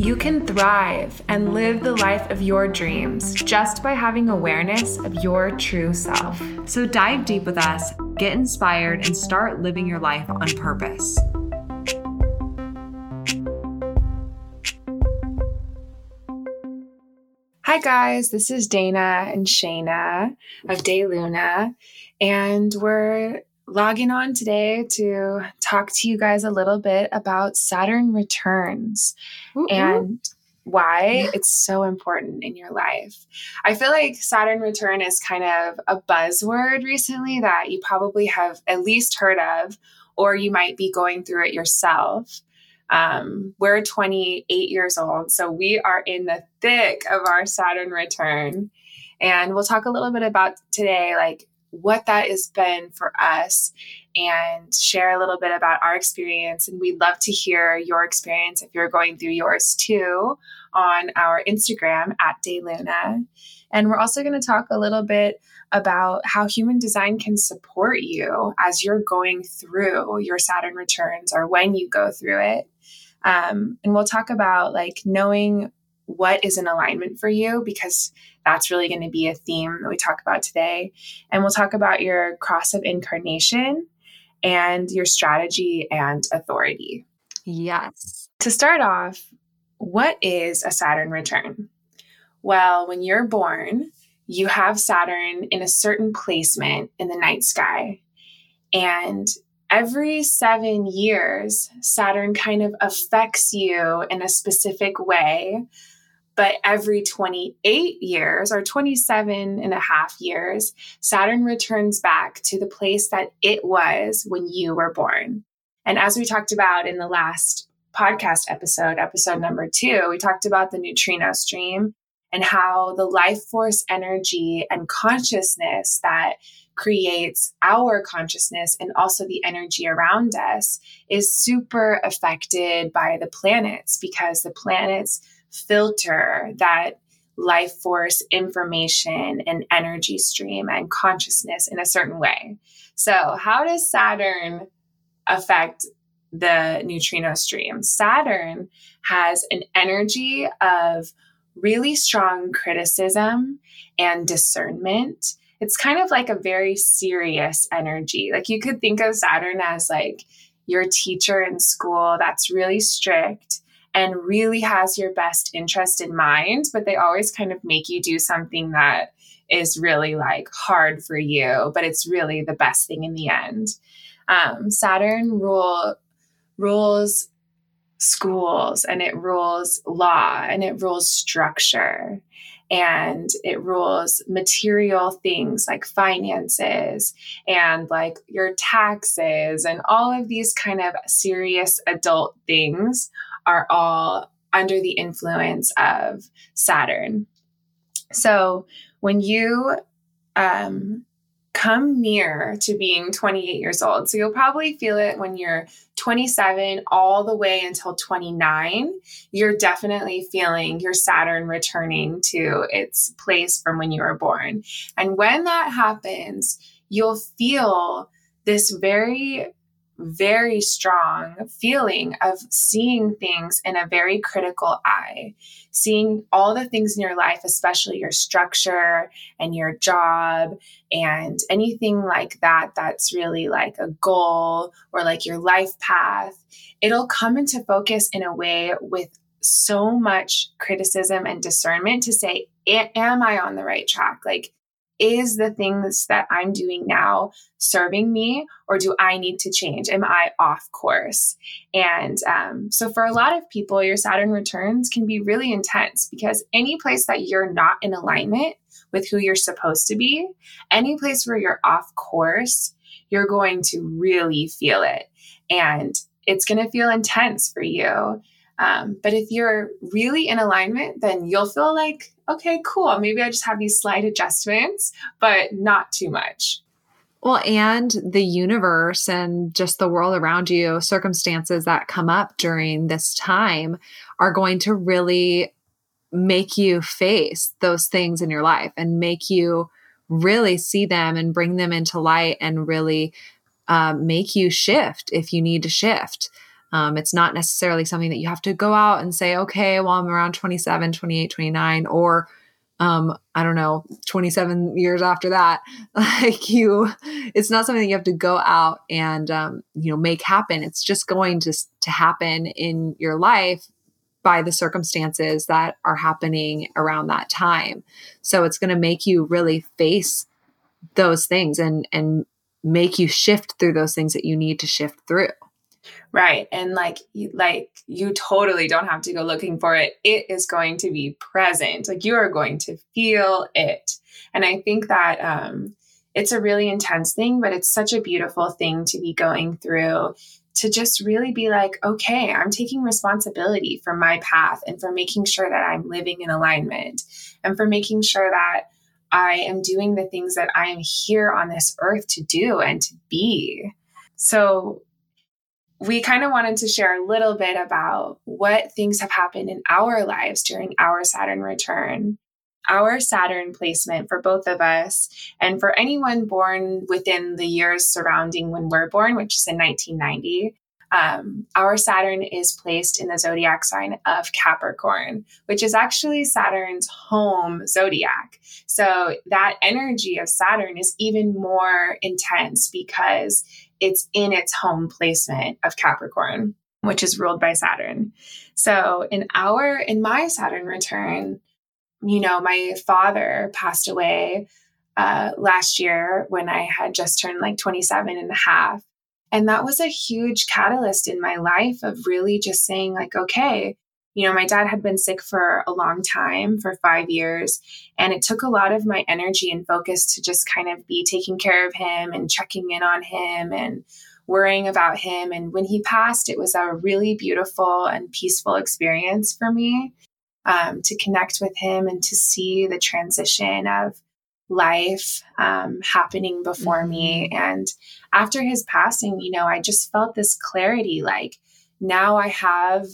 You can thrive and live the life of your dreams just by having awareness of your true self. So dive deep with us, get inspired, and start living your life on purpose. Hi, guys, this is Dana and Shayna of Day Luna, and we're logging on today to talk to you guys a little bit about Saturn returns Ooh, and why yeah. it's so important in your life. I feel like Saturn return is kind of a buzzword recently that you probably have at least heard of, or you might be going through it yourself. Um, we're 28 years old, so we are in the thick of our Saturn return. And we'll talk a little bit about today, like what that has been for us and share a little bit about our experience. And we'd love to hear your experience if you're going through yours too on our Instagram at Dayluna. And we're also going to talk a little bit about how human design can support you as you're going through your Saturn returns or when you go through it. Um, and we'll talk about like knowing what is in alignment for you because that's really going to be a theme that we talk about today. And we'll talk about your cross of incarnation and your strategy and authority. Yes. To start off, what is a Saturn return? Well, when you're born, you have Saturn in a certain placement in the night sky. And every seven years, Saturn kind of affects you in a specific way but every 28 years or 27 and a half years, Saturn returns back to the place that it was when you were born. And as we talked about in the last podcast episode, episode number two, we talked about the neutrino stream and how the life force energy and consciousness that creates our consciousness and also the energy around us is super affected by the planets because the planets filter that life force information and energy stream and consciousness in a certain way. So, how does Saturn affect the neutrino stream? Saturn has an energy of really strong criticism and discernment. It's kind of like a very serious energy. Like you could think of Saturn as like your teacher in school that's really strict and really has your best interest in mind, but they always kind of make you do something that is really like hard for you, but it's really the best thing in the end. Um, Saturn rule rules schools and it rules law and it rules structure and it rules material things like finances and like your taxes and all of these kind of serious adult things are all under the influence of Saturn. So when you um, come near to being 28 years old, so you'll probably feel it when you're 27 all the way until 29, you're definitely feeling your Saturn returning to its place from when you were born. And when that happens, you'll feel this very very strong feeling of seeing things in a very critical eye, seeing all the things in your life, especially your structure and your job and anything like that, that's really like a goal or like your life path. It'll come into focus in a way with so much criticism and discernment to say, Am I on the right track? Like, is the things that I'm doing now serving me, or do I need to change? Am I off course? And um, so, for a lot of people, your Saturn returns can be really intense because any place that you're not in alignment with who you're supposed to be, any place where you're off course, you're going to really feel it. And it's going to feel intense for you. Um, but if you're really in alignment, then you'll feel like, okay, cool. Maybe I just have these slight adjustments, but not too much. Well, and the universe and just the world around you, circumstances that come up during this time are going to really make you face those things in your life and make you really see them and bring them into light and really um, make you shift if you need to shift. Um, it's not necessarily something that you have to go out and say, okay, well, I'm around 27, 28, 29, or um, I don't know, 27 years after that. Like you, it's not something that you have to go out and, um, you know, make happen. It's just going to, to happen in your life by the circumstances that are happening around that time. So it's going to make you really face those things and, and make you shift through those things that you need to shift through. Right. And like like you totally don't have to go looking for it. It is going to be present. Like you are going to feel it. And I think that um it's a really intense thing, but it's such a beautiful thing to be going through to just really be like, okay, I'm taking responsibility for my path and for making sure that I'm living in alignment and for making sure that I am doing the things that I am here on this earth to do and to be. So, we kind of wanted to share a little bit about what things have happened in our lives during our Saturn return. Our Saturn placement for both of us, and for anyone born within the years surrounding when we're born, which is in 1990, um, our Saturn is placed in the zodiac sign of Capricorn, which is actually Saturn's home zodiac. So that energy of Saturn is even more intense because it's in its home placement of Capricorn, which is ruled by Saturn. So in our, in my Saturn return, you know, my father passed away uh, last year when I had just turned like 27 and a half. And that was a huge catalyst in my life of really just saying, like, okay, you know, my dad had been sick for a long time, for five years, and it took a lot of my energy and focus to just kind of be taking care of him and checking in on him and worrying about him. And when he passed, it was a really beautiful and peaceful experience for me um, to connect with him and to see the transition of life um, happening before mm-hmm. me. And after his passing, you know, I just felt this clarity like now I have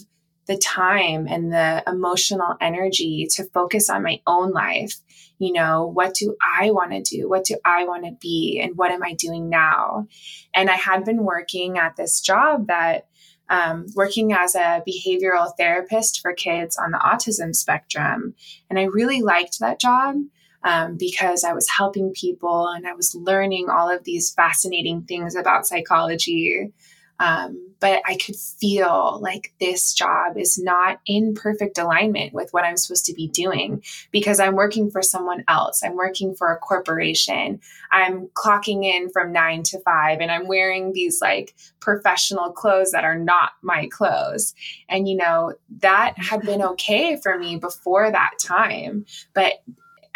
the time and the emotional energy to focus on my own life. You know, what do I want to do? What do I want to be? And what am I doing now? And I had been working at this job that um, working as a behavioral therapist for kids on the autism spectrum. And I really liked that job um, because I was helping people and I was learning all of these fascinating things about psychology. Um, but I could feel like this job is not in perfect alignment with what I'm supposed to be doing because I'm working for someone else. I'm working for a corporation. I'm clocking in from nine to five and I'm wearing these like professional clothes that are not my clothes. And, you know, that had been okay for me before that time. But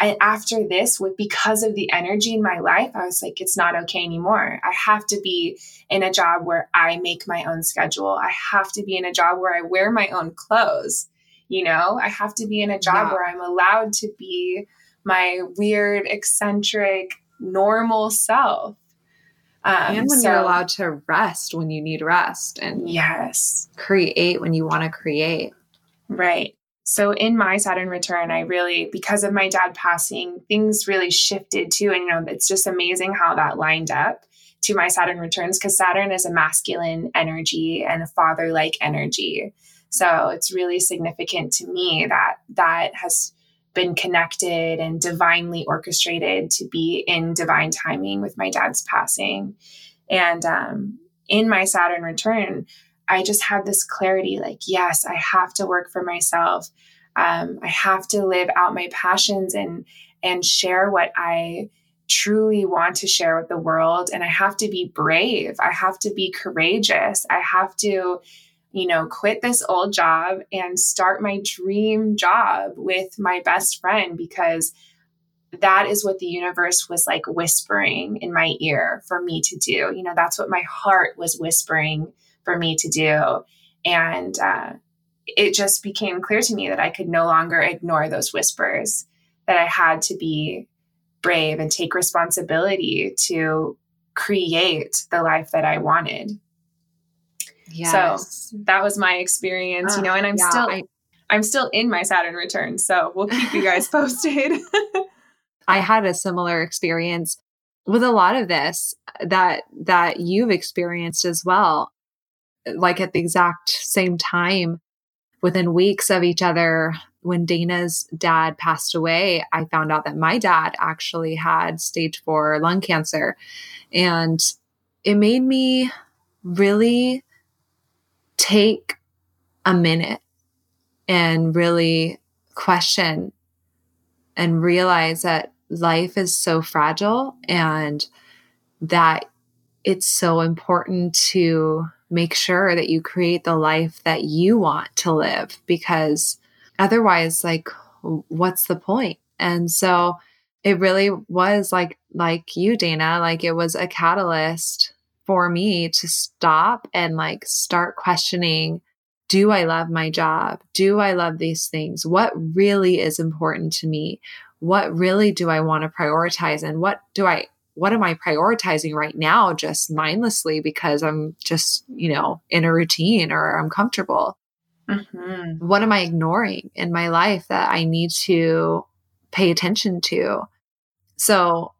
and after this with because of the energy in my life i was like it's not okay anymore. I have to be in a job where i make my own schedule. I have to be in a job where i wear my own clothes you know? I have to be in a job yeah. where i'm allowed to be my weird eccentric normal self. Um, and when so, you're allowed to rest when you need rest and yes. create when you want to create. Right so in my Saturn return, I really, because of my dad passing, things really shifted too. And, you know, it's just amazing how that lined up to my Saturn returns because Saturn is a masculine energy and a father like energy. So it's really significant to me that that has been connected and divinely orchestrated to be in divine timing with my dad's passing. And um, in my Saturn return, I just had this clarity like, yes, I have to work for myself. Um, I have to live out my passions and and share what I truly want to share with the world. And I have to be brave. I have to be courageous. I have to, you know, quit this old job and start my dream job with my best friend because that is what the universe was like whispering in my ear for me to do. You know, that's what my heart was whispering for me to do. And uh, it just became clear to me that I could no longer ignore those whispers, that I had to be brave and take responsibility to create the life that I wanted. Yes. So that was my experience, uh, you know, and I'm yeah, still I, I'm still in my Saturn return. So we'll keep you guys posted. I had a similar experience with a lot of this that that you've experienced as well. Like at the exact same time, within weeks of each other, when Dana's dad passed away, I found out that my dad actually had stage four lung cancer. And it made me really take a minute and really question and realize that life is so fragile and that it's so important to make sure that you create the life that you want to live because otherwise like what's the point? and so it really was like like you dana like it was a catalyst for me to stop and like start questioning do I love my job? Do I love these things? What really is important to me? What really do I want to prioritize? And what do I, what am I prioritizing right now just mindlessly because I'm just, you know, in a routine or I'm comfortable? Mm-hmm. What am I ignoring in my life that I need to pay attention to? So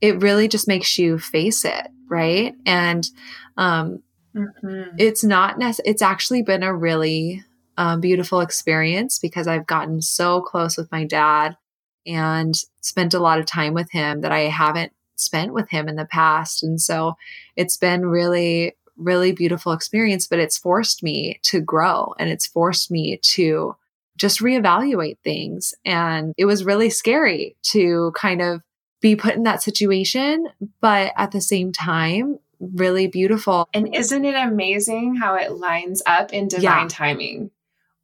it really just makes you face it, right? And um, mm-hmm. it's not necessary. It's actually been a really um, beautiful experience because I've gotten so close with my dad and spent a lot of time with him that I haven't spent with him in the past. And so it's been really, really beautiful experience, but it's forced me to grow and it's forced me to just reevaluate things. And it was really scary to kind of be put in that situation, but at the same time, really beautiful. And isn't it amazing how it lines up in divine yeah. timing?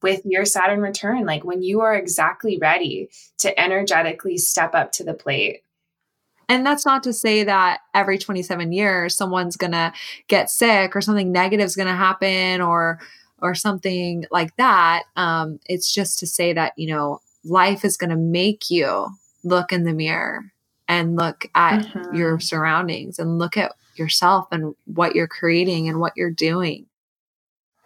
With your Saturn return, like when you are exactly ready to energetically step up to the plate. And that's not to say that every 27 years someone's going to get sick or something negative is going to happen or or something like that. Um, it's just to say that, you know, life is going to make you look in the mirror and look at mm-hmm. your surroundings and look at yourself and what you're creating and what you're doing.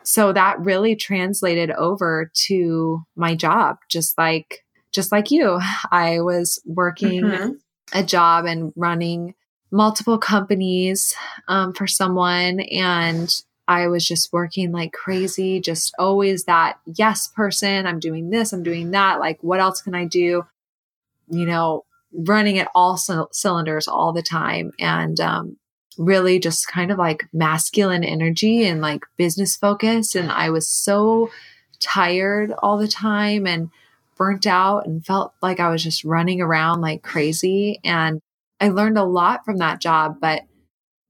So that really translated over to my job, just like, just like you. I was working mm-hmm. A job and running multiple companies um, for someone and I was just working like crazy, just always that yes person. I'm doing this, I'm doing that. Like, what else can I do? You know, running at all c- cylinders all the time and um, really just kind of like masculine energy and like business focus. And I was so tired all the time and burnt out and felt like I was just running around like crazy. And I learned a lot from that job. But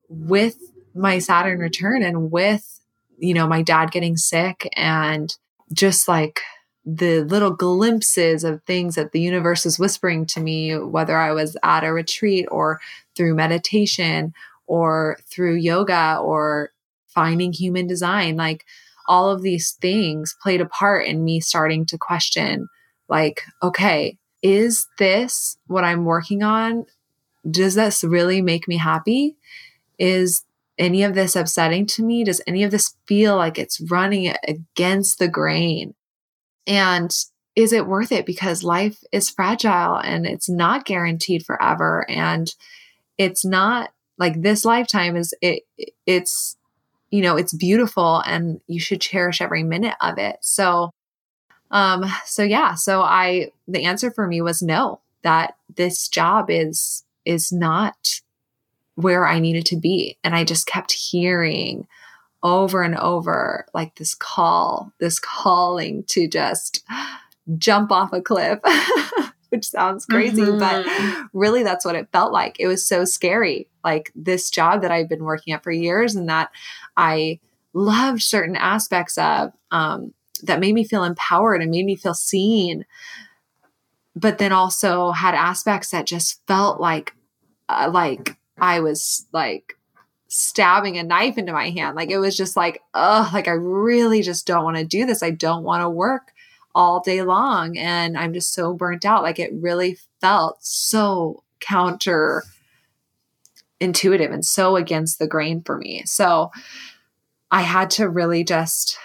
with my Saturn return and with, you know, my dad getting sick and just like the little glimpses of things that the universe is whispering to me, whether I was at a retreat or through meditation or through yoga or finding human design, like all of these things played a part in me starting to question, like, okay, is this what I'm working on? Does this really make me happy? Is any of this upsetting to me? Does any of this feel like it's running against the grain? And is it worth it? Because life is fragile and it's not guaranteed forever. And it's not like this lifetime is it it's you know it's beautiful and you should cherish every minute of it so um so yeah so i the answer for me was no that this job is is not where i needed to be and i just kept hearing over and over like this call, this calling to just jump off a cliff, which sounds crazy, mm-hmm. but really that's what it felt like. It was so scary. Like this job that I've been working at for years and that I loved certain aspects of um, that made me feel empowered and made me feel seen. But then also had aspects that just felt like, uh, like I was like stabbing a knife into my hand. Like it was just like, oh, like I really just don't want to do this. I don't want to work all day long. And I'm just so burnt out. Like it really felt so counter intuitive and so against the grain for me. So I had to really just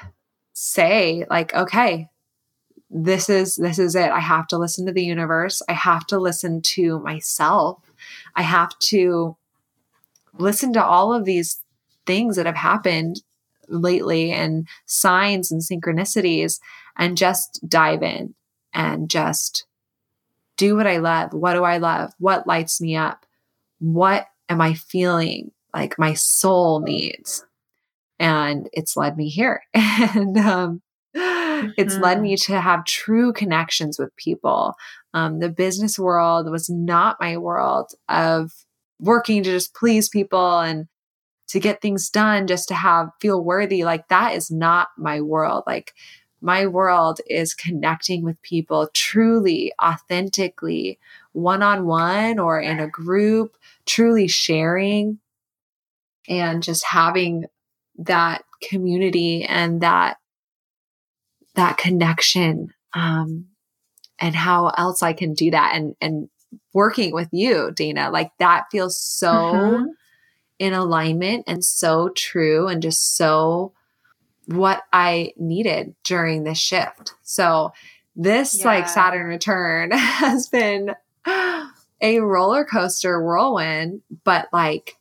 say like okay, this is this is it. I have to listen to the universe. I have to listen to myself. I have to listen to all of these things that have happened lately and signs and synchronicities and just dive in and just do what I love. What do I love? What lights me up? What am I feeling like my soul needs? And it's led me here. and um, mm-hmm. it's led me mm-hmm. to have true connections with people. Um, the business world was not my world of working to just please people and to get things done just to have feel worthy like that is not my world like my world is connecting with people truly authentically one on one or in a group truly sharing and just having that community and that that connection um and how else I can do that and and working with you Dana like that feels so mm-hmm in alignment and so true and just so what I needed during this shift. So this yeah. like Saturn return has been a roller coaster whirlwind, but like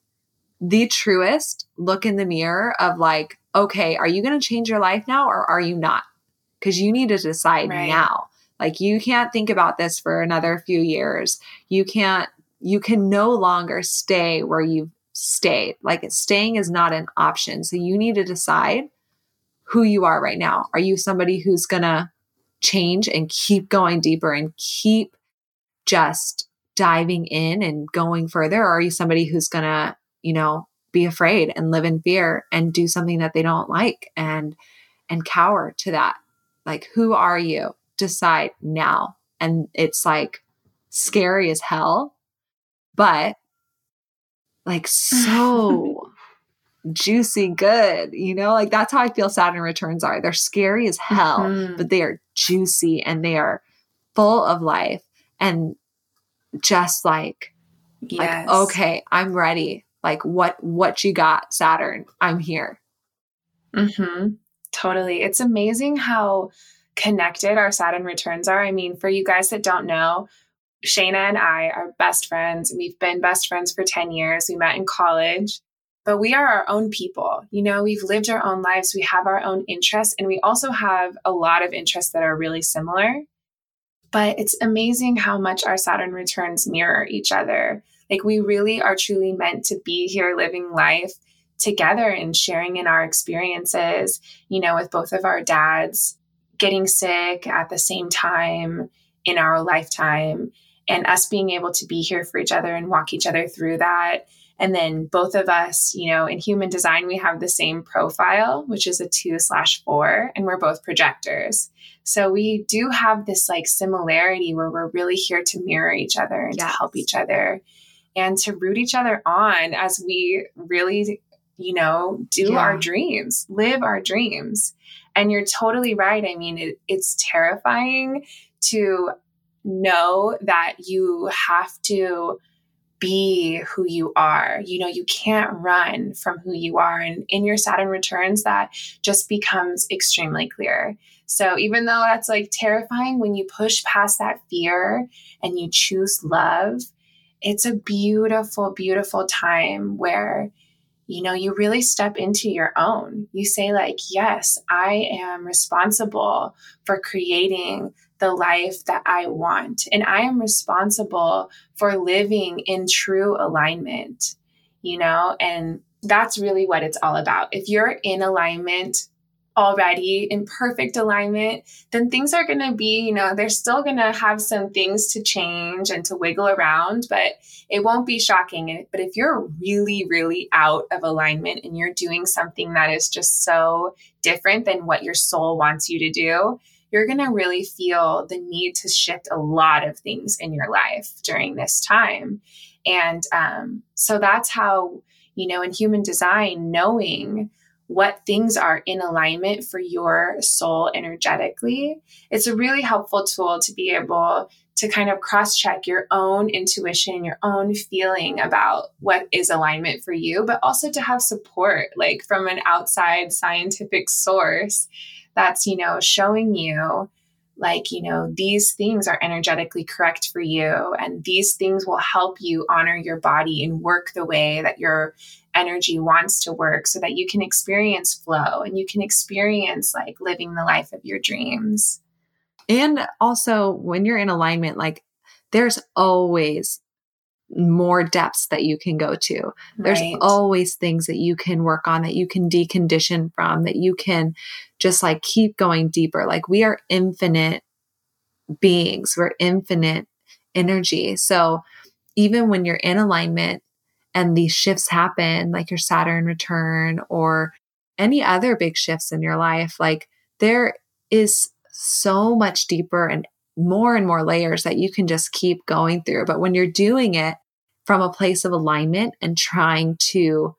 the truest look in the mirror of like, okay, are you going to change your life now or are you not? Because you need to decide right. now. Like you can't think about this for another few years. You can't, you can no longer stay where you've stayed. Like staying is not an option. So you need to decide who you are right now. Are you somebody who's going to change and keep going deeper and keep just diving in and going further? Or are you somebody who's going to, you know, be afraid and live in fear and do something that they don't like and and cower to that? Like who are you? Decide now. And it's like scary as hell, but like so juicy good you know like that's how i feel saturn returns are they're scary as hell mm-hmm. but they are juicy and they are full of life and just like yes. like okay i'm ready like what what you got saturn i'm here mm-hmm totally it's amazing how connected our saturn returns are i mean for you guys that don't know Shayna and I are best friends. We've been best friends for 10 years. We met in college, but we are our own people. You know, we've lived our own lives. We have our own interests, and we also have a lot of interests that are really similar. But it's amazing how much our Saturn returns mirror each other. Like, we really are truly meant to be here living life together and sharing in our experiences, you know, with both of our dads getting sick at the same time in our lifetime and us being able to be here for each other and walk each other through that. And then both of us, you know, in human design, we have the same profile, which is a two slash four, and we're both projectors. So we do have this like similarity where we're really here to mirror each other and yes. to help each other and to root each other on as we really, you know, do yeah. our dreams, live our dreams. And you're totally right. I mean, it, it's terrifying to know that you have to be who you are. You know, you can't run from who you are. And in your Saturn returns, that just becomes extremely clear. So even though that's like terrifying, when you push past that fear and you choose love, it's a beautiful, beautiful time where you know, you really step into your own. You say, like, yes, I am responsible for creating the life that I want. And I am responsible for living in true alignment, you know? And that's really what it's all about. If you're in alignment already, in perfect alignment, then things are going to be, you know, they're still going to have some things to change and to wiggle around, but it won't be shocking. But if you're really, really out of alignment and you're doing something that is just so different than what your soul wants you to do, you're going to really feel the need to shift a lot of things in your life during this time. And um, so that's how, you know, in human design, knowing what things are in alignment for your soul energetically, it's a really helpful tool to be able to kind of cross check your own intuition, your own feeling about what is alignment for you, but also to have support like from an outside scientific source that's, you know, showing you like, you know, these things are energetically correct for you, and these things will help you honor your body and work the way that your energy wants to work so that you can experience flow and you can experience like living the life of your dreams. And also, when you're in alignment, like there's always more depths that you can go to. There's right. always things that you can work on, that you can decondition from, that you can just like keep going deeper. Like we are infinite beings, we're infinite energy. So even when you're in alignment and these shifts happen, like your Saturn return or any other big shifts in your life, like there is so much deeper and more and more layers that you can just keep going through. But when you're doing it from a place of alignment and trying to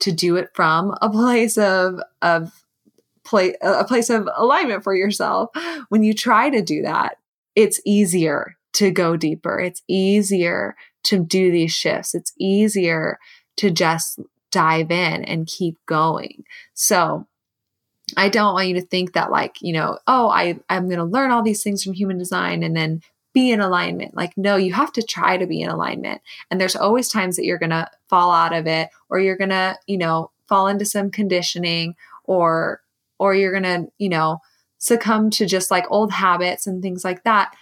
to do it from a place of of play a place of alignment for yourself, when you try to do that, it's easier to go deeper. It's easier to do these shifts. It's easier to just dive in and keep going. So I don't want you to think that like, you know, oh, I I'm going to learn all these things from human design and then be in alignment. Like no, you have to try to be in alignment. And there's always times that you're going to fall out of it or you're going to, you know, fall into some conditioning or or you're going to, you know, succumb to just like old habits and things like that.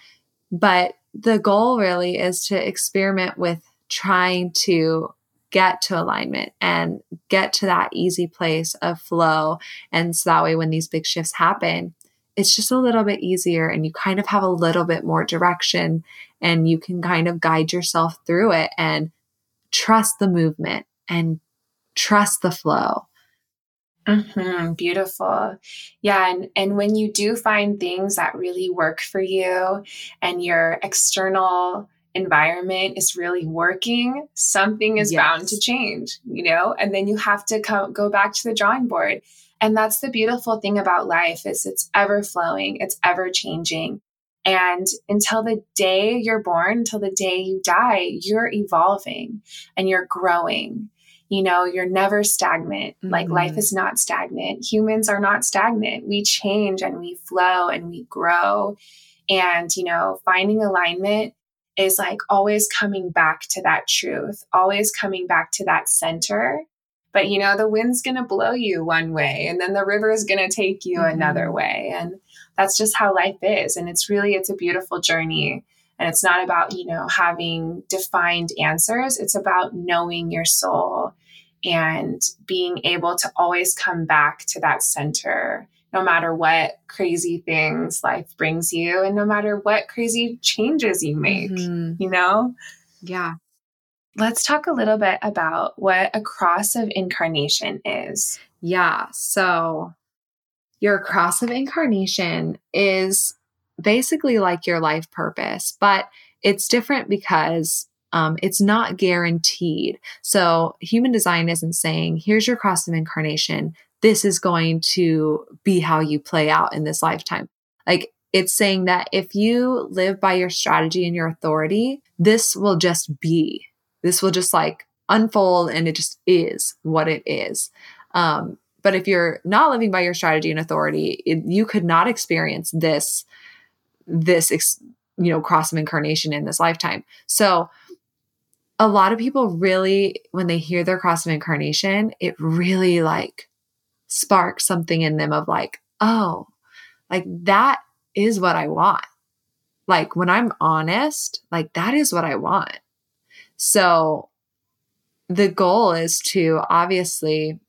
But the goal really is to experiment with trying to get to alignment and get to that easy place of flow. And so that way, when these big shifts happen, it's just a little bit easier and you kind of have a little bit more direction and you can kind of guide yourself through it and trust the movement and trust the flow. Mm-hmm, beautiful. Yeah. And, and when you do find things that really work for you and your external environment is really working, something is yes. bound to change, you know, and then you have to come, go back to the drawing board. And that's the beautiful thing about life is it's ever flowing, it's ever changing. And until the day you're born, until the day you die, you're evolving and you're growing. You know, you're never stagnant. Mm-hmm. Like life is not stagnant. Humans are not stagnant. We change and we flow and we grow. And, you know, finding alignment is like always coming back to that truth, always coming back to that center. But you know, the wind's going to blow you one way and then the river is going to take you mm-hmm. another way. And that's just how life is. And it's really, it's a beautiful journey. And it's not about, you know, having defined answers. It's about knowing your soul and being able to always come back to that center no matter what crazy things life brings you and no matter what crazy changes you make, mm-hmm. you know? Yeah. Let's talk a little bit about what a cross of incarnation is. Yeah. So, your cross of incarnation is basically like your life purpose, but it's different because um, it's not guaranteed. So, human design isn't saying, here's your cross of incarnation this is going to be how you play out in this lifetime. Like it's saying that if you live by your strategy and your authority, this will just be. This will just like unfold and it just is what it is. Um, but if you're not living by your strategy and authority, it, you could not experience this, this, ex, you know, cross of incarnation in this lifetime. So, a lot of people really, when they hear their cross of incarnation, it really like sparks something in them of like, oh, like that is what I want. Like when I'm honest, like that is what I want. So the goal is to obviously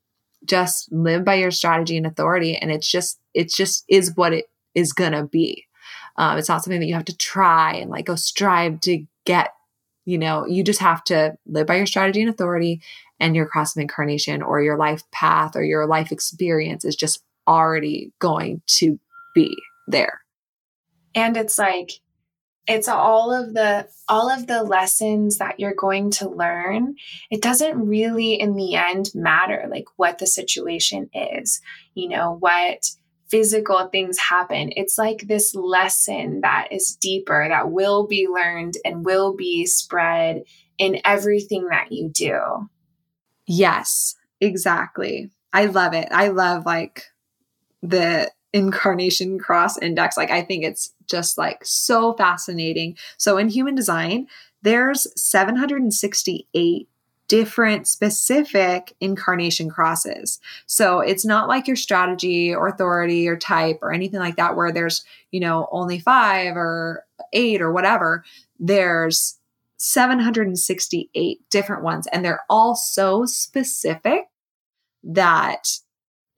just live by your strategy and authority. And it's just, it's just is what it is going to be. Um, it's not something that you have to try and like go strive to get you know you just have to live by your strategy and authority and your cross of incarnation or your life path or your life experience is just already going to be there. And it's like it's all of the all of the lessons that you're going to learn it doesn't really in the end matter like what the situation is you know what physical things happen. It's like this lesson that is deeper that will be learned and will be spread in everything that you do. Yes exactly. I love it. I love like the incarnation cross index. Like i think it's just like so fascinating. So in human design there's 768 different specific incarnation crosses. So it's not like your strategy or authority or type or anything like that where there's you know only five or eight or whatever. There's 768 different ones and they're all so specific that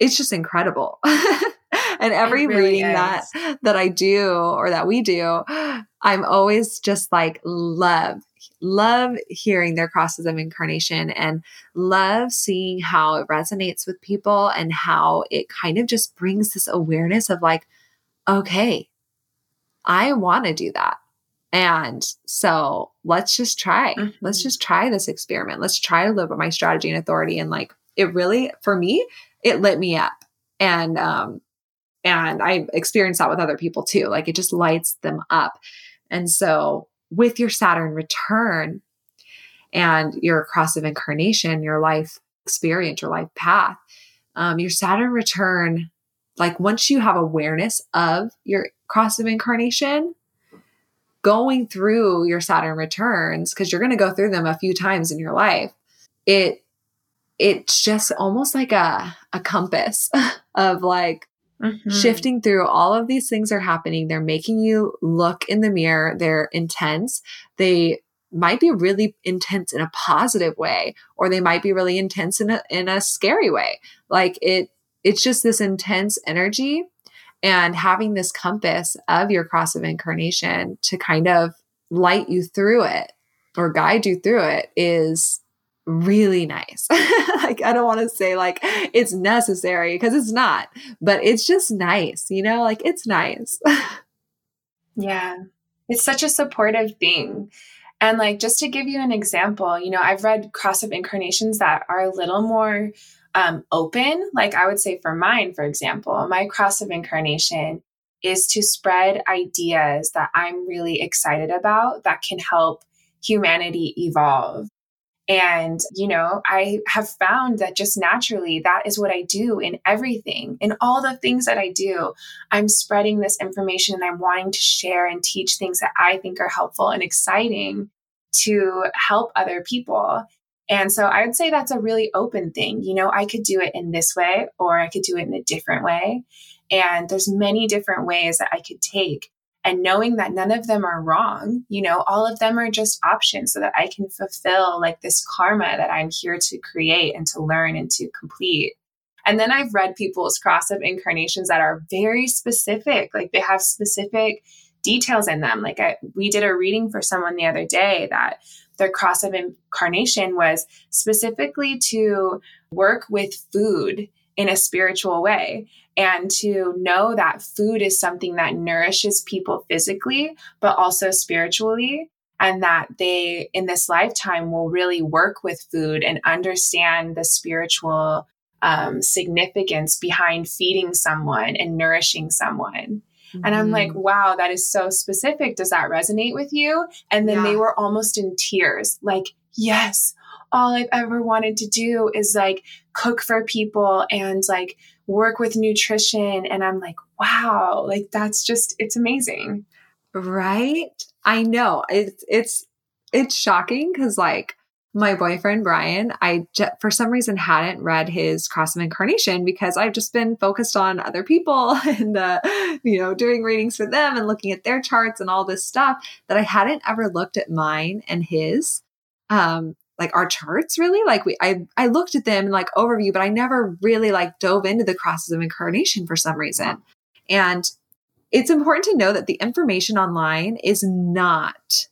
it's just incredible and every really reading is. that that I do or that we do, I'm always just like love love hearing their crosses of incarnation and love seeing how it resonates with people and how it kind of just brings this awareness of like okay I want to do that. And so let's just try. Mm-hmm. let's just try this experiment. Let's try to live with my strategy and authority. And like it really for me it lit me up. And um and I experienced that with other people too. Like it just lights them up. And so with your Saturn return and your cross of incarnation, your life experience, your life path, um, your Saturn return, like once you have awareness of your cross of incarnation, going through your Saturn returns, because you're going to go through them a few times in your life, it it's just almost like a, a compass of like Mm-hmm. Shifting through all of these things are happening. They're making you look in the mirror. They're intense. They might be really intense in a positive way, or they might be really intense in a, in a scary way. Like it, it's just this intense energy and having this compass of your cross of incarnation to kind of light you through it or guide you through it is really nice. like I don't want to say like it's necessary because it's not, but it's just nice, you know? Like it's nice. yeah. It's such a supportive thing. And like just to give you an example, you know, I've read cross of incarnations that are a little more um, open. Like I would say for mine, for example, my cross of incarnation is to spread ideas that I'm really excited about that can help humanity evolve and, you know, I have found that just naturally that is what I do in everything, in all the things that I do. I'm spreading this information and I'm wanting to share and teach things that I think are helpful and exciting to help other people. And so I would say that's a really open thing. You know, I could do it in this way or I could do it in a different way. And there's many different ways that I could take and knowing that none of them are wrong you know all of them are just options so that i can fulfill like this karma that i'm here to create and to learn and to complete. And then i've read people's cross of incarnations that are very specific like they have specific details in them. Like I, we did a reading for someone the other day that their cross of incarnation was specifically to work with food in a spiritual way and to know that food is something that nourishes people physically, but also spiritually. And that they, in this lifetime, will really work with food and understand the spiritual um, significance behind feeding someone and nourishing someone. Mm-hmm. And I'm like, mm-hmm. wow, that is so specific. Does that resonate with you? And then yeah. they were almost in tears, like, yes, all I've ever wanted to do is like cook for people and like work with nutrition. And I'm like, wow, like that's just, it's amazing. Right? I know. It's, it's, it's shocking because like, my boyfriend Brian, I j- for some reason hadn't read his Cross of Incarnation because I've just been focused on other people and uh, you know doing readings for them and looking at their charts and all this stuff that I hadn't ever looked at mine and his. Um, like our charts really? Like we i i looked at them in like overview but i never really like dove into the crosses of incarnation for some reason. And it's important to know that the information online is not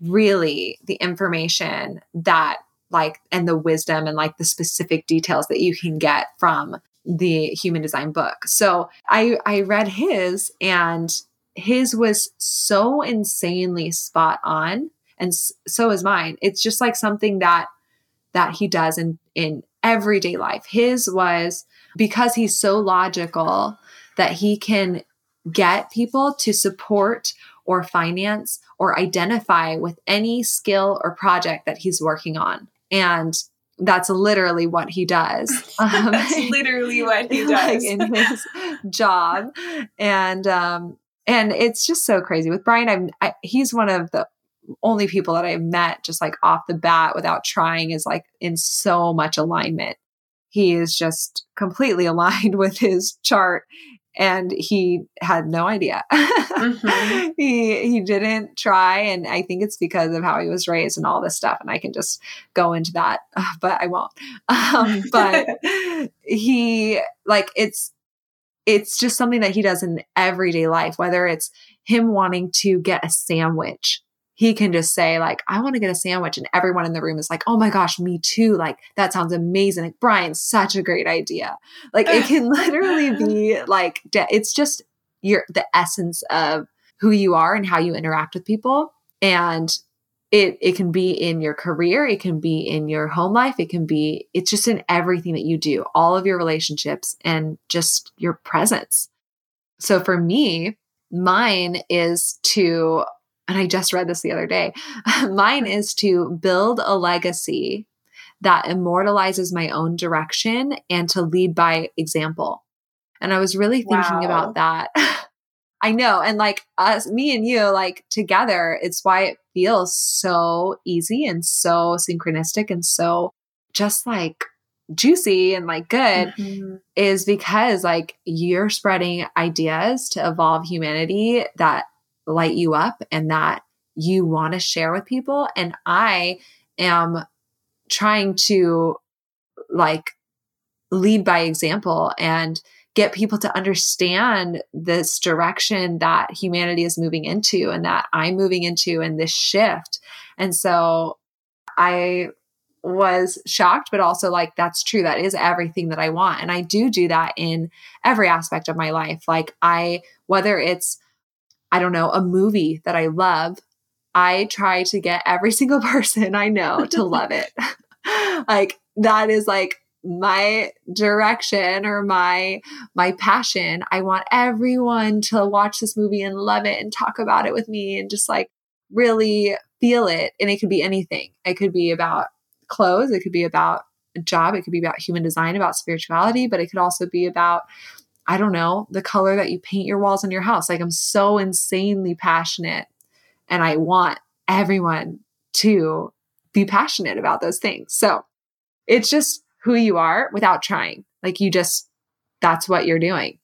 really the information that like and the wisdom and like the specific details that you can get from the human design book. So i i read his and his was so insanely spot on and so is mine. It's just like something that that he does in in everyday life. His was because he's so logical that he can get people to support or finance or identify with any skill or project that he's working on. And that's literally what he does. Um, that's literally what he does like in his job, and um, and it's just so crazy with Brian. I'm I, he's one of the only people that I've met just like off the bat without trying is like in so much alignment. He is just completely aligned with his chart and he had no idea. Mm-hmm. he he didn't try, and I think it's because of how he was raised and all this stuff. And I can just go into that, but I won't. Um, but he like it's it's just something that he does in everyday life, whether it's him wanting to get a sandwich he can just say like i want to get a sandwich and everyone in the room is like oh my gosh me too like that sounds amazing like brian such a great idea. Like it can literally be like it's just your the essence of who you are and how you interact with people and it it can be in your career it can be in your home life it can be it's just in everything that you do all of your relationships and just your presence. So for me mine is to and I just read this the other day. Mine is to build a legacy that immortalizes my own direction and to lead by example. And I was really thinking wow. about that. I know. And like us, me and you, like together, it's why it feels so easy and so synchronistic and so just like juicy and like good mm-hmm. is because like you're spreading ideas to evolve humanity that light you up and that you want to share with people. And I am trying to like lead by example and get people to understand this direction that humanity is moving into and that I'm moving into and this shift. And so I was shocked, but also like, that's true. That is everything that I want. And I do do that in every aspect of my life. Like, I, whether it's I don't know, a movie that I love, I try to get every single person I know to love it. like that is like my direction or my my passion. I want everyone to watch this movie and love it and talk about it with me and just like really feel it. And it could be anything. It could be about clothes, it could be about a job, it could be about human design, about spirituality, but it could also be about I don't know, the color that you paint your walls in your house. Like I'm so insanely passionate and I want everyone to be passionate about those things. So it's just who you are without trying. Like you just, that's what you're doing.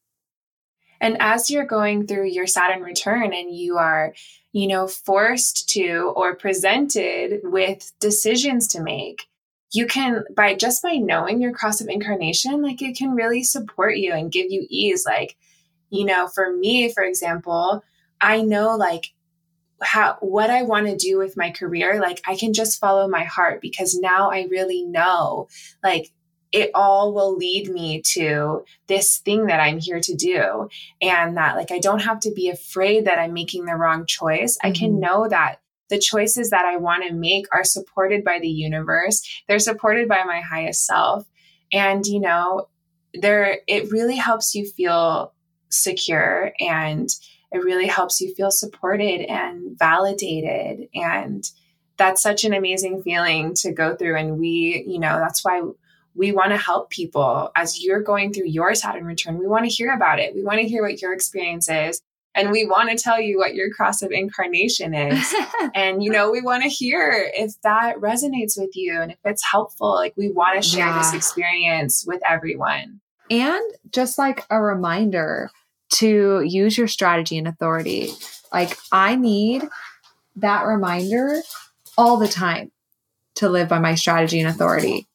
And as you're going through your Saturn return and you are, you know, forced to or presented with decisions to make, you can by just by knowing your cross of incarnation like it can really support you and give you ease like you know for me for example i know like how what i want to do with my career like i can just follow my heart because now i really know like it all will lead me to this thing that I'm here to do. And that, like, I don't have to be afraid that I'm making the wrong choice. Mm-hmm. I can mm-hmm. know that the choices that I want to make are supported by the universe. They're supported by my highest self. And, you know, there, it really helps you feel secure and it really helps you feel supported and validated. And that's such an amazing feeling to go through. And we, you know, that's why we want to help people as you're going through your Saturn return. We want to hear about it. We want to hear what your experience is and we want to tell you what your cross of incarnation is. and, you know, we want to hear if that resonates with you and if it's helpful. Like, we want to share yeah. this experience with everyone. And just like a reminder to use your strategy and authority. Like, I need that reminder all the time to live by my strategy and authority.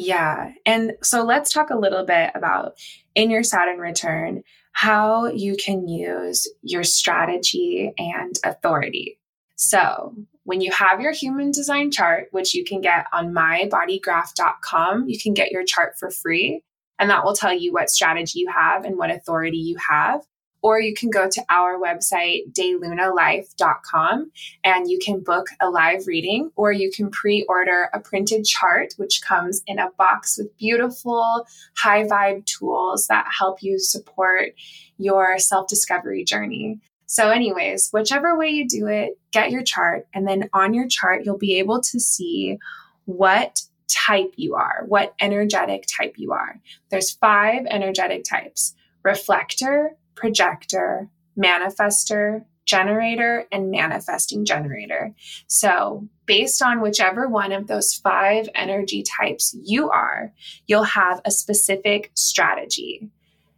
Yeah. And so let's talk a little bit about in your Saturn return how you can use your strategy and authority. So, when you have your human design chart, which you can get on mybodygraph.com, you can get your chart for free. And that will tell you what strategy you have and what authority you have. Or you can go to our website, daylunalife.com, and you can book a live reading, or you can pre order a printed chart, which comes in a box with beautiful high vibe tools that help you support your self discovery journey. So, anyways, whichever way you do it, get your chart, and then on your chart, you'll be able to see what type you are, what energetic type you are. There's five energetic types reflector, projector, manifester, generator, and manifesting generator. So, based on whichever one of those five energy types you are, you'll have a specific strategy.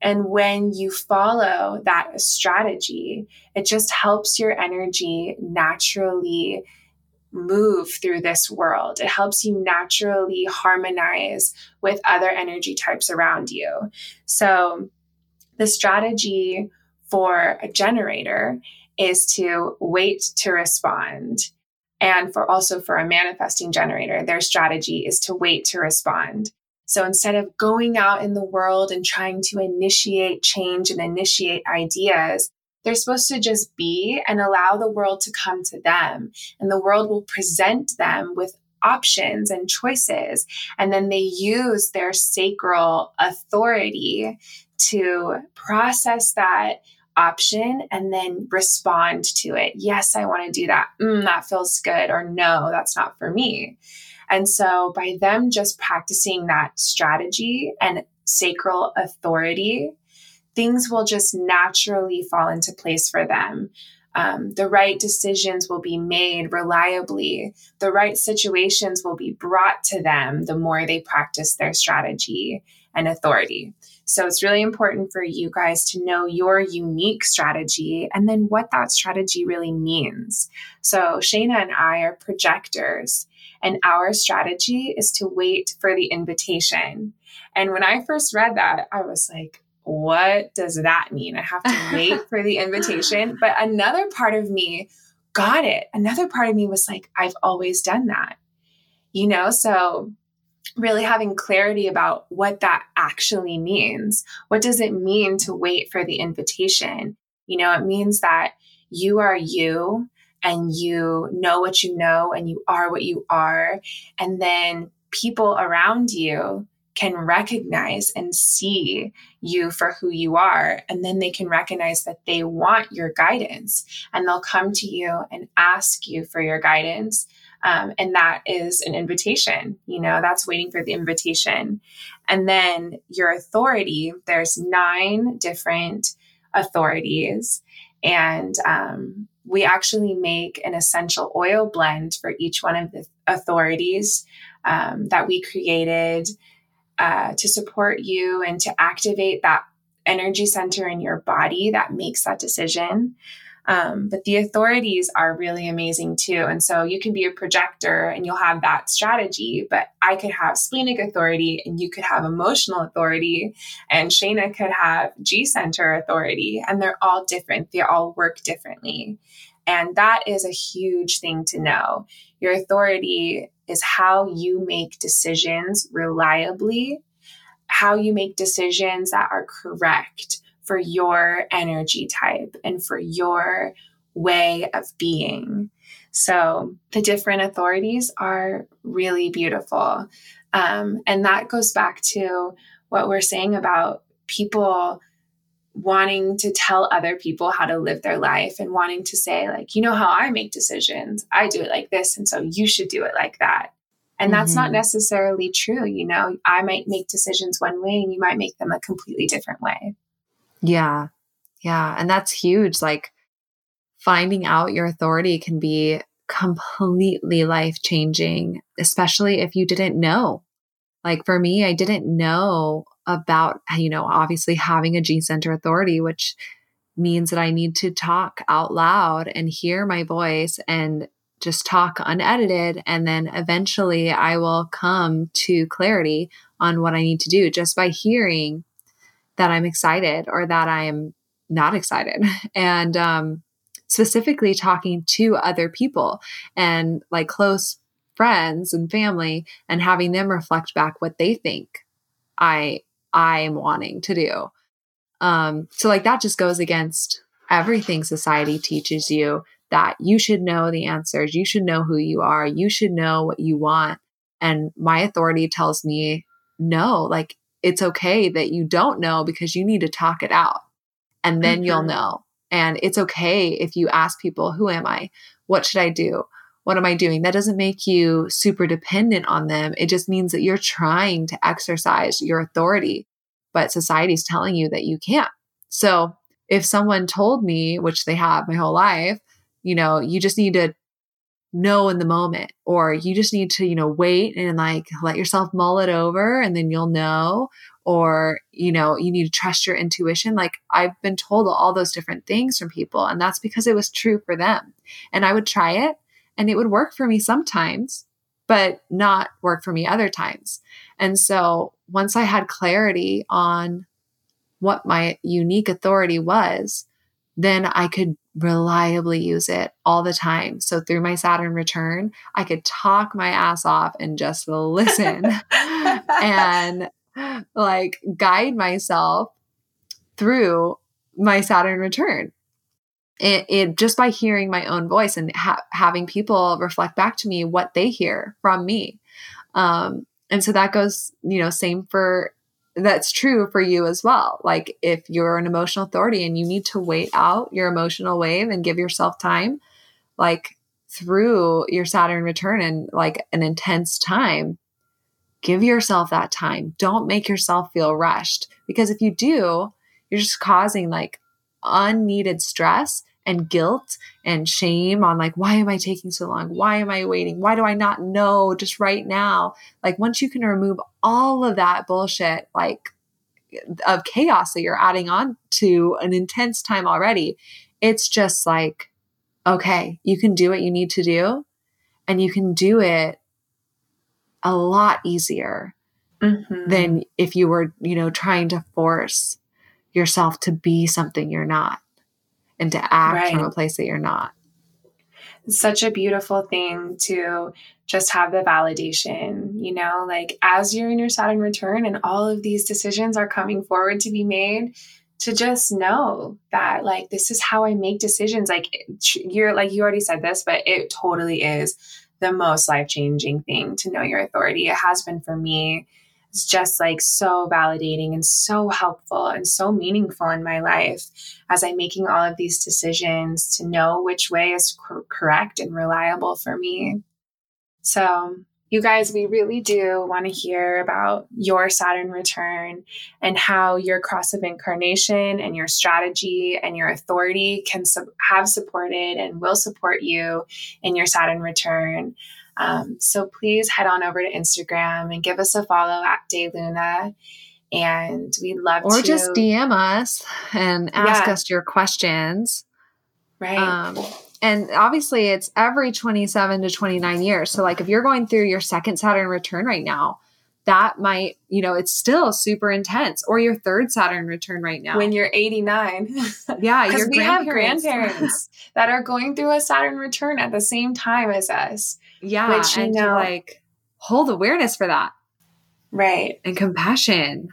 And when you follow that strategy, it just helps your energy naturally move through this world. It helps you naturally harmonize with other energy types around you. So, the strategy for a generator is to wait to respond. And for also for a manifesting generator, their strategy is to wait to respond. So instead of going out in the world and trying to initiate change and initiate ideas, they're supposed to just be and allow the world to come to them. And the world will present them with options and choices. And then they use their sacral authority to process that option and then respond to it. Yes, I want to do that. Mm, that feels good. Or no, that's not for me. And so by them just practicing that strategy and sacral authority, things will just naturally fall into place for them. Um, the right decisions will be made reliably. The right situations will be brought to them the more they practice their strategy and authority. So it's really important for you guys to know your unique strategy and then what that strategy really means. So Shayna and I are projectors, and our strategy is to wait for the invitation. And when I first read that, I was like, what does that mean? I have to wait for the invitation. But another part of me got it. Another part of me was like, I've always done that. You know, so really having clarity about what that actually means. What does it mean to wait for the invitation? You know, it means that you are you and you know what you know and you are what you are. And then people around you can recognize and see you for who you are. And then they can recognize that they want your guidance and they'll come to you and ask you for your guidance um, and that is an invitation, you know, that's waiting for the invitation. And then your authority, there's nine different authorities. And um, we actually make an essential oil blend for each one of the authorities um, that we created uh, to support you and to activate that energy center in your body that makes that decision. Um, but the authorities are really amazing too. And so you can be a projector and you'll have that strategy, but I could have splenic authority and you could have emotional authority and Shayna could have G center authority. And they're all different, they all work differently. And that is a huge thing to know. Your authority is how you make decisions reliably, how you make decisions that are correct for your energy type and for your way of being. So the different authorities are really beautiful. Um, and that goes back to what we're saying about people wanting to tell other people how to live their life and wanting to say, like, you know how I make decisions, I do it like this. And so you should do it like that. And that's mm-hmm. not necessarily true. You know, I might make decisions one way and you might make them a completely different way. Yeah. Yeah. And that's huge. Like finding out your authority can be completely life changing, especially if you didn't know. Like for me, I didn't know about, you know, obviously having a G center authority, which means that I need to talk out loud and hear my voice and just talk unedited. And then eventually I will come to clarity on what I need to do just by hearing that I'm excited or that I'm not excited. And um, specifically talking to other people and like close friends and family and having them reflect back what they think I I'm wanting to do. Um, so like that just goes against everything society teaches you that you should know the answers, you should know who you are, you should know what you want. And my authority tells me no, like it's okay that you don't know because you need to talk it out and then mm-hmm. you'll know. And it's okay if you ask people, who am I? What should I do? What am I doing? That doesn't make you super dependent on them. It just means that you're trying to exercise your authority, but society's telling you that you can't. So if someone told me, which they have my whole life, you know, you just need to know in the moment, or you just need to, you know, wait and like let yourself mull it over and then you'll know, or, you know, you need to trust your intuition. Like I've been told all those different things from people, and that's because it was true for them. And I would try it and it would work for me sometimes, but not work for me other times. And so once I had clarity on what my unique authority was, then I could reliably use it all the time. So through my Saturn return, I could talk my ass off and just listen and like guide myself through my Saturn return. It, it just by hearing my own voice and ha- having people reflect back to me what they hear from me. Um, and so that goes, you know, same for that's true for you as well. Like if you're an emotional authority and you need to wait out your emotional wave and give yourself time, like through your Saturn return and like an intense time, give yourself that time. Don't make yourself feel rushed because if you do, you're just causing like unneeded stress and guilt and shame on like why am i taking so long? Why am i waiting? Why do i not know just right now? Like once you can remove all of that bullshit like of chaos that you're adding on to an intense time already it's just like okay you can do what you need to do and you can do it a lot easier mm-hmm. than if you were you know trying to force yourself to be something you're not and to act right. from a place that you're not. It's such a beautiful thing to just have the validation, you know, like as you're in your Saturn return and all of these decisions are coming forward to be made, to just know that like this is how I make decisions. Like you're like you already said this, but it totally is the most life changing thing to know your authority. It has been for me is just like so validating and so helpful and so meaningful in my life as I'm making all of these decisions to know which way is cor- correct and reliable for me. So, you guys, we really do want to hear about your Saturn return and how your cross of incarnation and your strategy and your authority can su- have supported and will support you in your Saturn return. Um, so please head on over to Instagram and give us a follow at DayLuna. And we'd love or to. Or just DM us and ask yeah. us your questions. Right. Um, and obviously, it's every 27 to 29 years. So, like, if you're going through your second Saturn return right now, that might, you know, it's still super intense. Or your third Saturn return right now. When you're 89. Yeah, because we have grandparents that are going through a Saturn return at the same time as us. Yeah. Which, you and know, like hold awareness for that. Right. And compassion.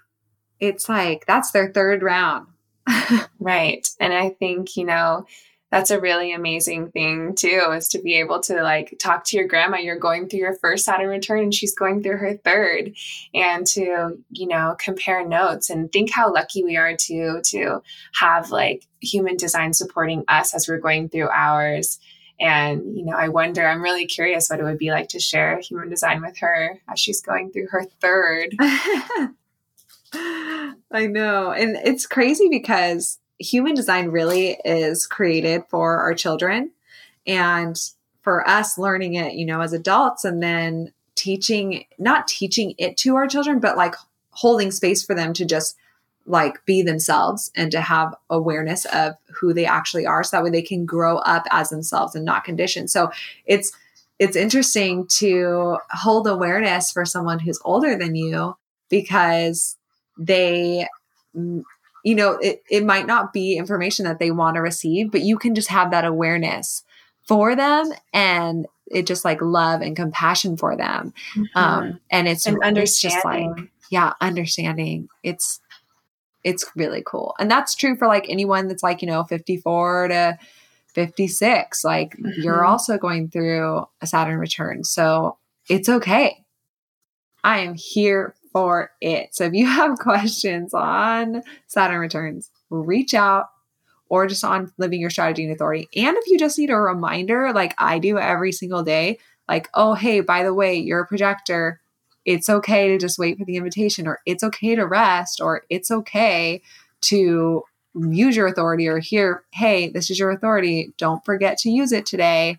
It's like that's their third round. right. And I think, you know, that's a really amazing thing too is to be able to like talk to your grandma you're going through your first saturn return and she's going through her third and to you know compare notes and think how lucky we are to to have like human design supporting us as we're going through ours and, you know, I wonder, I'm really curious what it would be like to share human design with her as she's going through her third. I know. And it's crazy because human design really is created for our children and for us learning it, you know, as adults and then teaching, not teaching it to our children, but like holding space for them to just like be themselves and to have awareness of who they actually are so that way they can grow up as themselves and not conditioned. So it's it's interesting to hold awareness for someone who's older than you because they mm, you know it, it might not be information that they want to receive but you can just have that awareness for them and it just like love and compassion for them mm-hmm. um and it's and understanding it's just like yeah understanding it's it's really cool. And that's true for like anyone that's like, you know, 54 to 56. Like mm-hmm. you're also going through a Saturn return. So it's okay. I am here for it. So if you have questions on Saturn returns, reach out or just on living your strategy and authority. And if you just need a reminder, like I do every single day, like, oh, hey, by the way, you're a projector. It's okay to just wait for the invitation, or it's okay to rest, or it's okay to use your authority, or here, hey, this is your authority. Don't forget to use it today.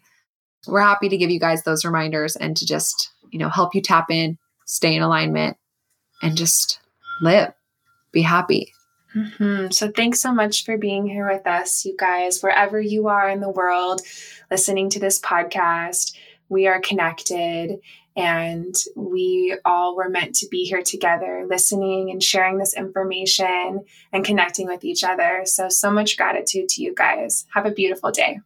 We're happy to give you guys those reminders and to just, you know, help you tap in, stay in alignment, and just live, be happy. Mm-hmm. So, thanks so much for being here with us, you guys, wherever you are in the world listening to this podcast. We are connected and we all were meant to be here together, listening and sharing this information and connecting with each other. So, so much gratitude to you guys. Have a beautiful day.